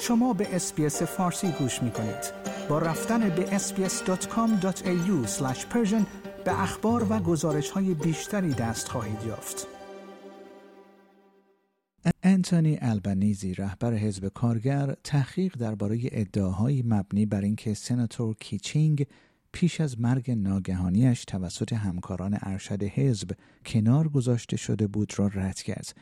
شما به SBS فارسی گوش می کنید. با رفتن به sbs.com.au به اخبار و گزارش های بیشتری دست خواهید یافت. آنتونی آلبانیزی رهبر حزب کارگر تحقیق درباره ادعاهایی مبنی بر اینکه سناتور کیچینگ پیش از مرگ ناگهانیش توسط همکاران ارشد حزب کنار گذاشته شده بود را رد کرد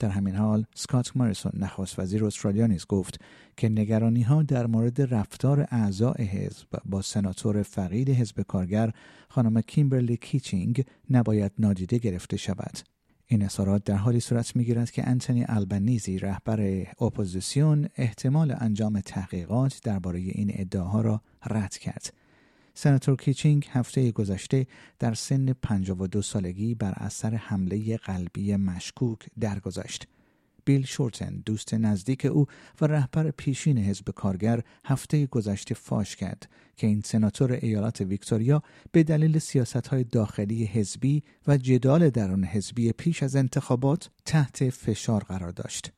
در همین حال اسکات موریسون نخست وزیر استرالیا نیز گفت که نگرانی ها در مورد رفتار اعضای حزب با سناتور فقید حزب کارگر خانم کیمبرلی کیچینگ نباید نادیده گرفته شود. این اظهارات در حالی صورت می‌گیرد که آنتونی آلبانیزی رهبر اپوزیسیون احتمال انجام تحقیقات درباره این ادعاها را رد کرد. سناتور کیچینگ هفته گذشته در سن 52 سالگی بر اثر حمله قلبی مشکوک درگذشت. بیل شورتن دوست نزدیک او و رهبر پیشین حزب کارگر هفته گذشته فاش کرد که این سناتور ایالات ویکتوریا به دلیل سیاست های داخلی حزبی و جدال درون حزبی پیش از انتخابات تحت فشار قرار داشت.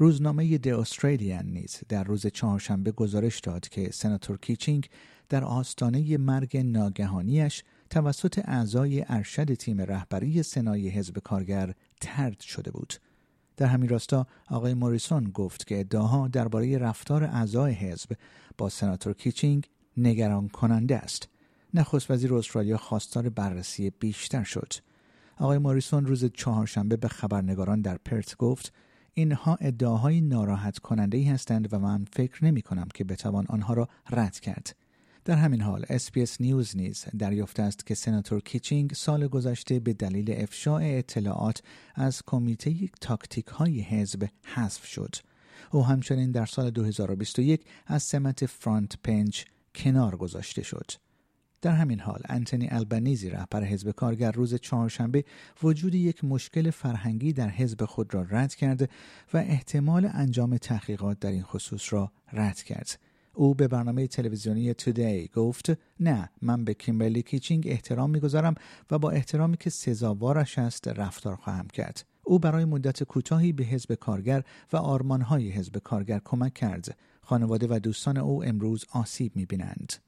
روزنامه د استرالیان نیز در روز چهارشنبه گزارش داد که سناتور کیچینگ در آستانه مرگ ناگهانیش توسط اعضای ارشد تیم رهبری سنای حزب کارگر طرد شده بود. در همین راستا آقای موریسون گفت که ادعاها درباره رفتار اعضای حزب با سناتور کیچینگ نگران کننده است. نخست وزیر استرالیا خواستار بررسی بیشتر شد. آقای موریسون روز چهارشنبه به خبرنگاران در پرت گفت اینها ادعاهای ناراحت کننده ای هستند و من فکر نمی کنم که بتوان آنها را رد کرد. در همین حال SBS News نیز دریافته است که سناتور کیچینگ سال گذشته به دلیل افشای اطلاعات از کمیته تاکتیک های حزب حذف شد. او همچنین در سال 2021 از سمت فرانت پنج کنار گذاشته شد. در همین حال انتونی البنیزی رهبر حزب کارگر روز چهارشنبه وجود یک مشکل فرهنگی در حزب خود را رد کرد و احتمال انجام تحقیقات در این خصوص را رد کرد. او به برنامه تلویزیونی تودی گفت نه من به کیمبرلی کیچینگ احترام می‌گذارم و با احترامی که سزاوارش است رفتار خواهم کرد. او برای مدت کوتاهی به حزب کارگر و آرمانهای حزب کارگر کمک کرد. خانواده و دوستان او امروز آسیب می‌بینند.